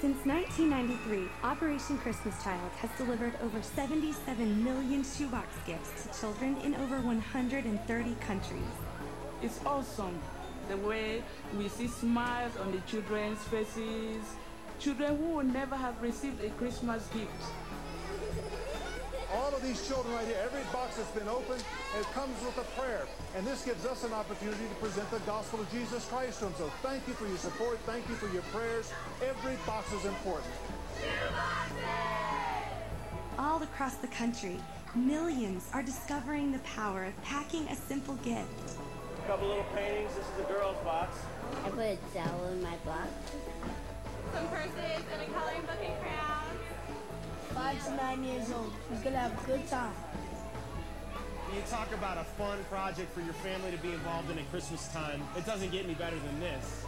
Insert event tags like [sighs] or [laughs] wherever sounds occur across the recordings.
Since 1993, Operation Christmas Child has delivered over 77 million shoebox gifts to children in over 130 countries. It's awesome the way we see smiles on the children's faces, children who would never have received a Christmas gift. All of these children right here, every box that's been opened, it comes with a prayer. And this gives us an opportunity to present the gospel of Jesus Christ to them. So thank you for your support. Thank you for your prayers. Every box is important. All across the country, millions are discovering the power of packing a simple gift. A couple little paintings. This is a girl's box. I put a dowel in my box. Some purses and a coloring book and crayons. Five to nine years old. He's gonna have a good time. You talk about a fun project for your family to be involved in at Christmas time. It doesn't get any better than this.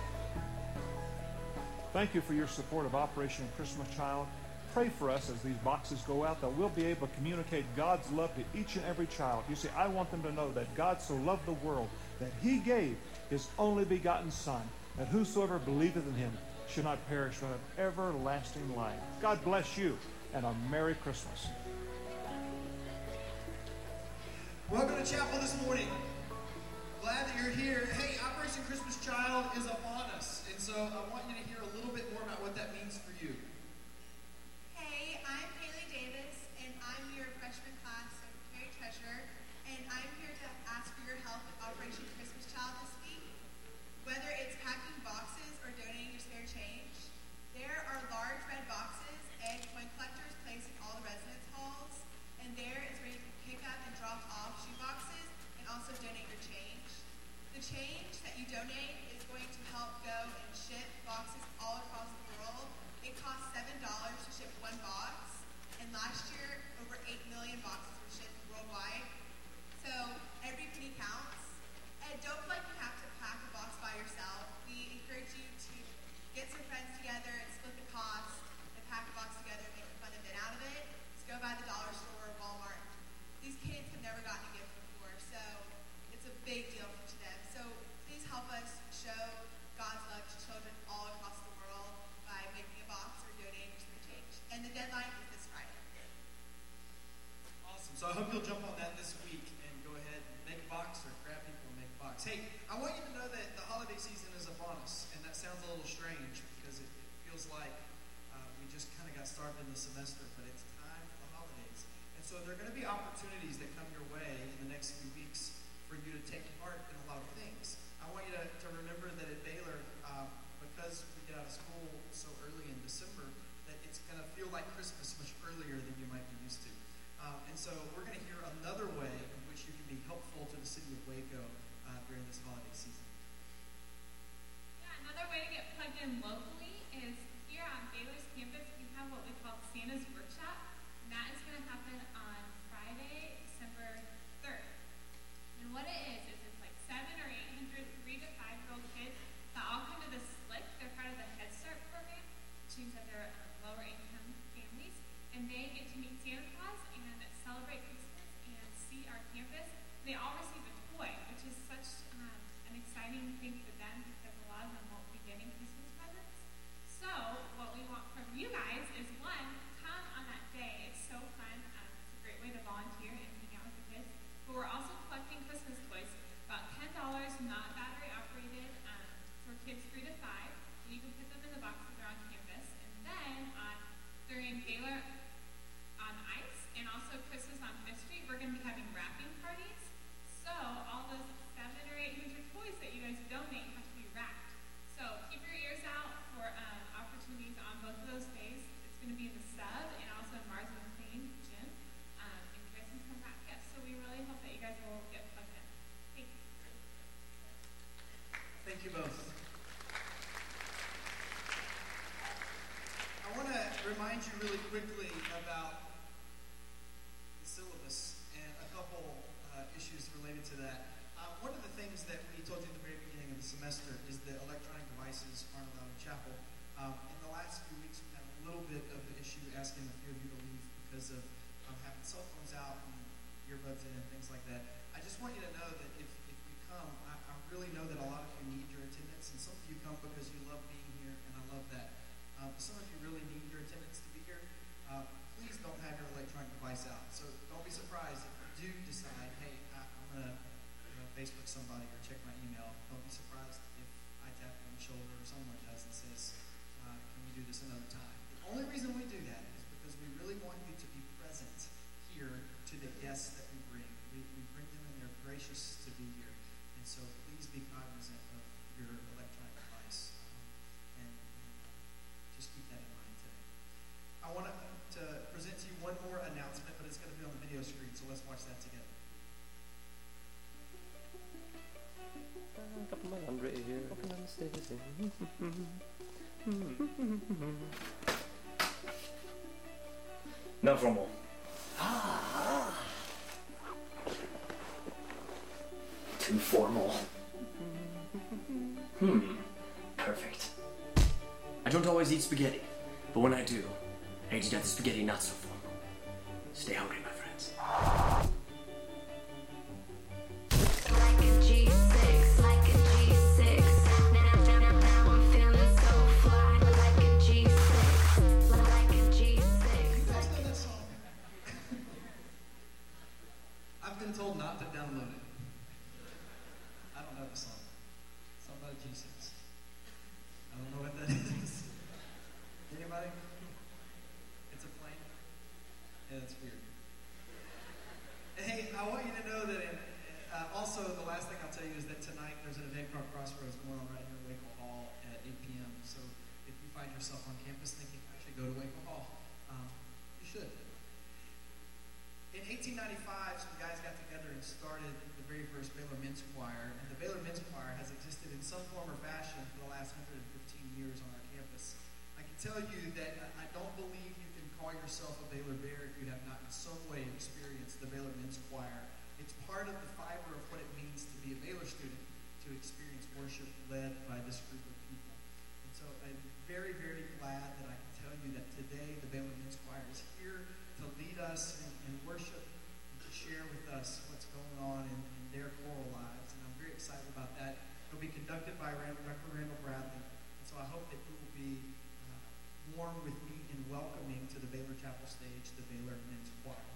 Thank you for your support of Operation Christmas Child. Pray for us as these boxes go out that we'll be able to communicate God's love to each and every child. You see, I want them to know that God so loved the world that he gave his only begotten Son, that whosoever believeth in him should not perish but have everlasting life. God bless you, and a Merry Christmas. Welcome to chapel this morning. Glad that you're here. Hey, Operation Christmas Child is upon us, and so I want you to hear a little bit more about what that means for you. Remind you really quickly about the syllabus and a couple uh, issues related to that. Uh, one of the things that we told you at the very beginning of the semester is that electronic devices aren't allowed in chapel. Um, in the last few weeks, we had a little bit of an issue asking a few of you to leave because of um, having cell phones out and earbuds in and things like that. I just want you to know that if, if you come, I, I really know that a lot of you need your attendance, and some of you come because you love being here, and I love that. Um, some of you really uh, please don't have your electronic device out. So don't be surprised if you do decide, hey, I, am going to you know, Facebook somebody or check my email. Don't be surprised if I tap you on the shoulder or someone does and says, uh, can we do this another time? The only reason we do that is because we really want you to be present here to the guests that we bring. We, we bring them and they're gracious to be here. And so please be cognizant of your [laughs] Not formal. [sighs] Too formal. Hmm. Perfect. I don't always eat spaghetti, but when I do, I eat that spaghetti not so formal. Stay hungry, that's weird. Hey, I want you to know that in, uh, also the last thing I'll tell you is that tonight there's an event called Crossroads on right here in Waco Hall at 8 p.m. So if you find yourself on campus thinking I should go to Waco Hall, um, you should. In 1895, some guys got together and started the very first Baylor Men's Choir, and the Baylor Men's Choir has existed in some form or fashion for the last 115 years on our campus. I can tell you that I I don't believe call yourself a Baylor Bear if you have not in some way experienced the Baylor Men's Choir. It's part of the fiber of what it means to be a Baylor student, to experience worship led by this group of people. And so I'm very, very glad that I can tell you that today the Baylor Men's Choir is here to lead us in, in worship and to share with us what's going on in, in their choral lives. And I'm very excited about that. It'll be conducted by Dr. Randall Bradley. And so I hope that you will be uh, warm with me welcoming to the Baylor Chapel stage the Baylor Men's Choir.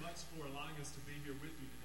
Much for allowing us to be here with you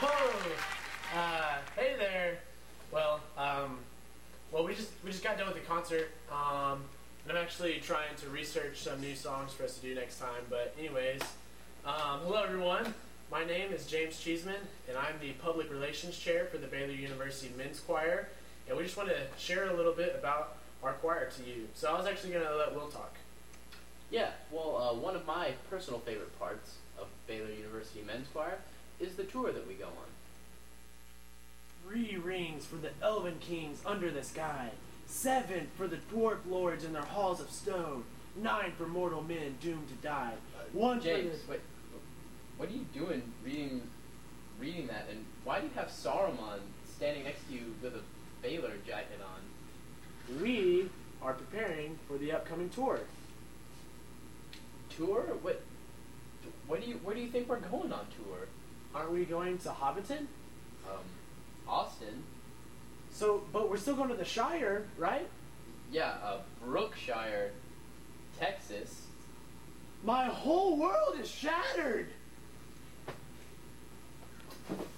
uh, hey there. Well, um, well, we just we just got done with the concert, um, and I'm actually trying to research some new songs for us to do next time. But anyways, um, hello everyone. My name is James Cheeseman, and I'm the public relations chair for the Baylor University Men's Choir. And we just want to share a little bit about our choir to you. So I was actually going to let Will talk. Yeah, well, uh, one of my personal favorite parts of Baylor University Men's Choir is the tour that we go on. Three rings for the elven kings under the sky, seven for the dwarf lords in their halls of stone, nine for mortal men doomed to die, one James, for the... wait, what are you doing reading reading that? And why do you have Saruman standing next to you with a Baylor jacket on? We are preparing for the upcoming tour. Tour? What? What do you? Where do you think we're going on tour? Aren't we going to Hobbiton? Um, Austin. So, but we're still going to the Shire, right? Yeah, uh, Brookshire, Texas. My whole world is shattered.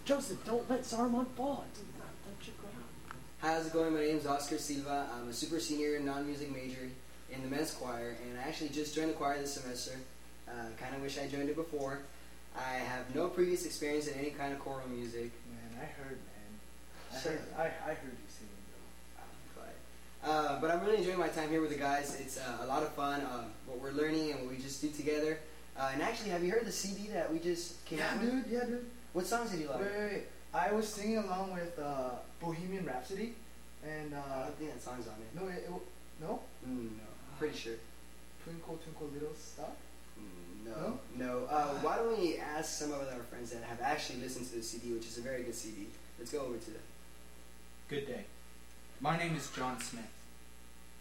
Joseph, don't let Saruman fall. It's not touch your ground. How's it going? My name is Oscar Silva. I'm a super senior non-music major in the men's choir, and I actually just joined the choir this semester. Uh, kind of wish I joined it before. I have no previous experience in any kind of choral music. Man, I heard, man. I Sure. heard, I, I heard you singing, But, uh, but I'm really enjoying my time here with the guys. It's uh, a lot of fun. Uh, what we're learning and what we just do together. Uh, and actually, have you heard the CD that we just came Yeah, out with? dude. Yeah, dude. What songs did you like? wait, wait. I was singing along with uh, Bohemian Rhapsody, and uh, I don't think that song's on it. no, it, it, no, Mm, no, pretty sure. Twinkle Twinkle Little Star. No, no. Uh, why don't we ask some of our friends that have actually listened to the CD, which is a very good CD. Let's go over to them. Good day. My name is John Smith.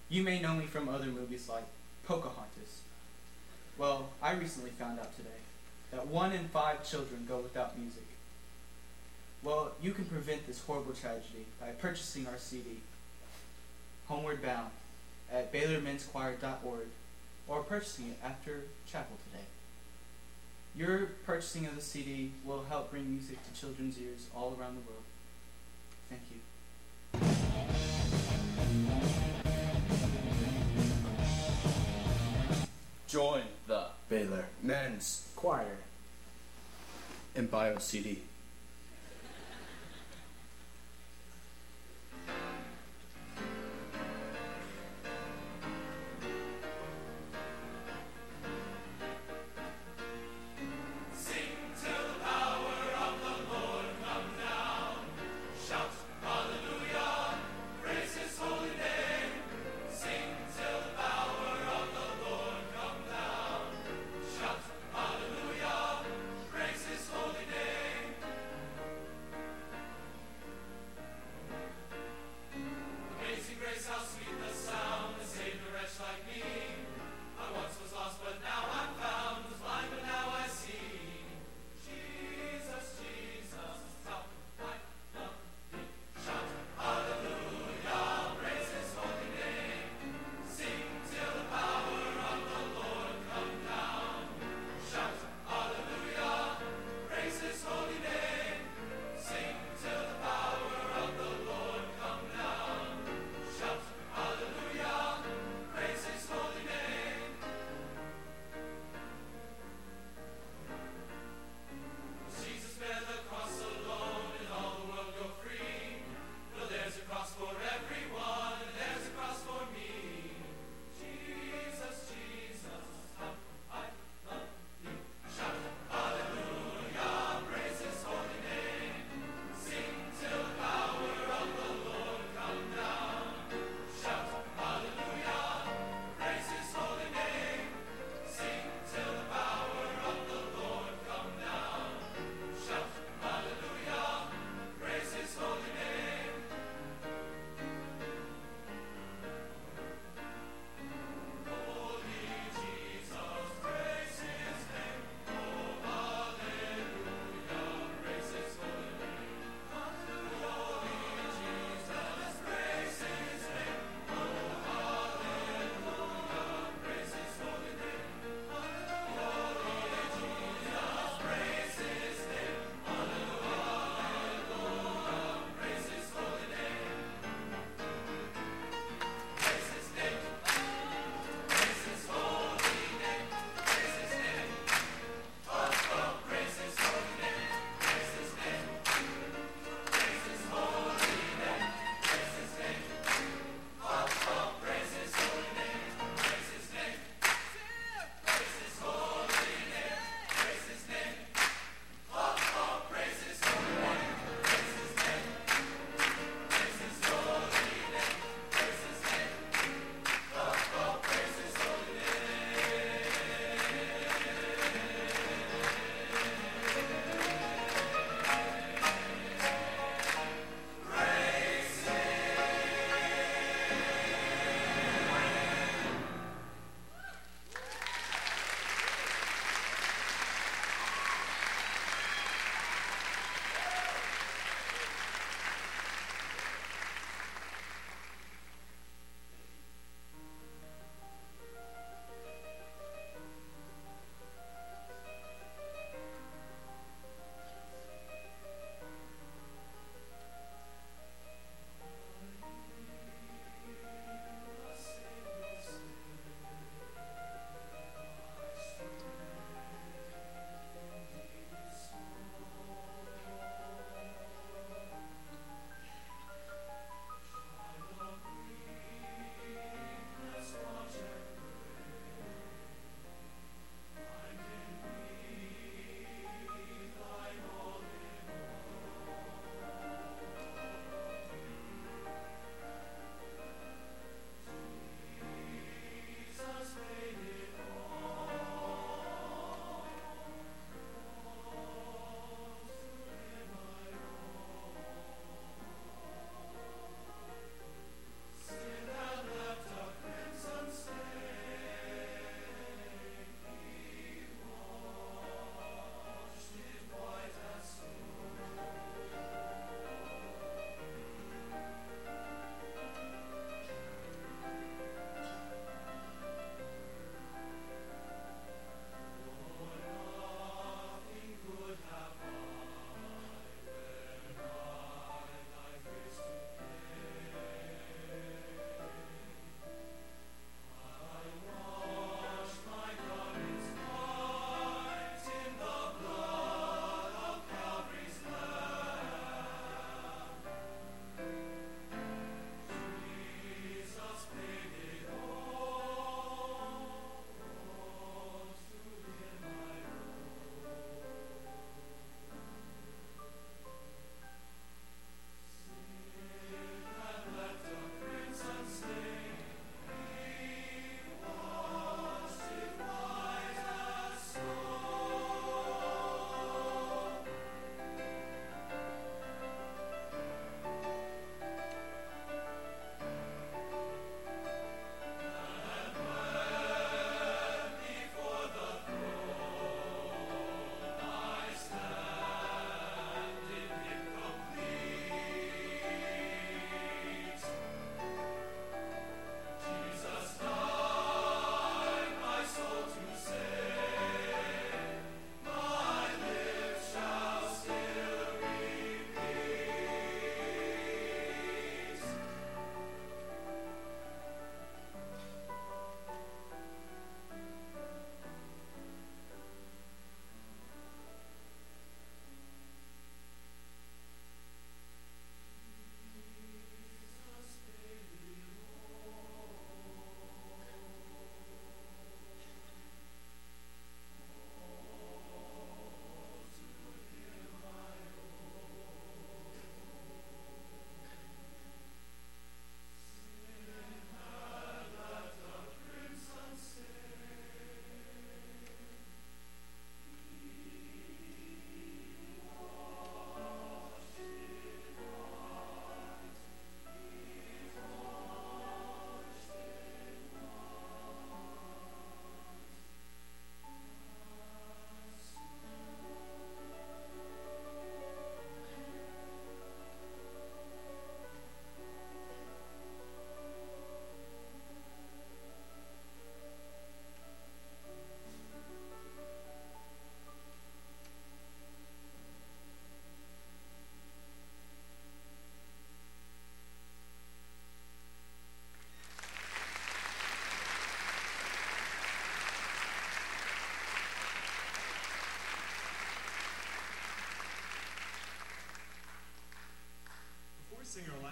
You may know me from other movies like Pocahontas. Well, I recently found out today that one in five children go without music. Well, you can prevent this horrible tragedy by purchasing our CD, Homeward Bound, at BaylorMen'sChoir.org or purchasing it after chapel today. Your purchasing of the CD will help bring music to children's ears all around the world. Thank you. Join the Baylor Men's Choir and buy a CD.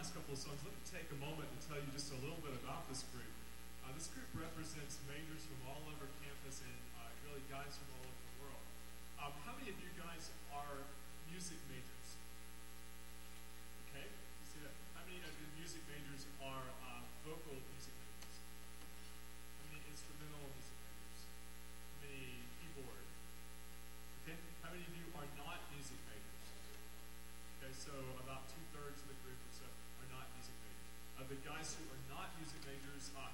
Last couple of songs, let me take a moment and tell you just a little bit about this group. Uh, this group represents majors from all over campus and uh, really guys from all over the world. Um, how many of you guys are music majors? Okay, you see that? How many of the music majors are uh, vocal music majors? How many instrumental music majors? How many keyboard? Okay, how many of you are not music majors? Okay, so about two thirds of the group or so are not music majors. Of the guys who are not music majors, uh,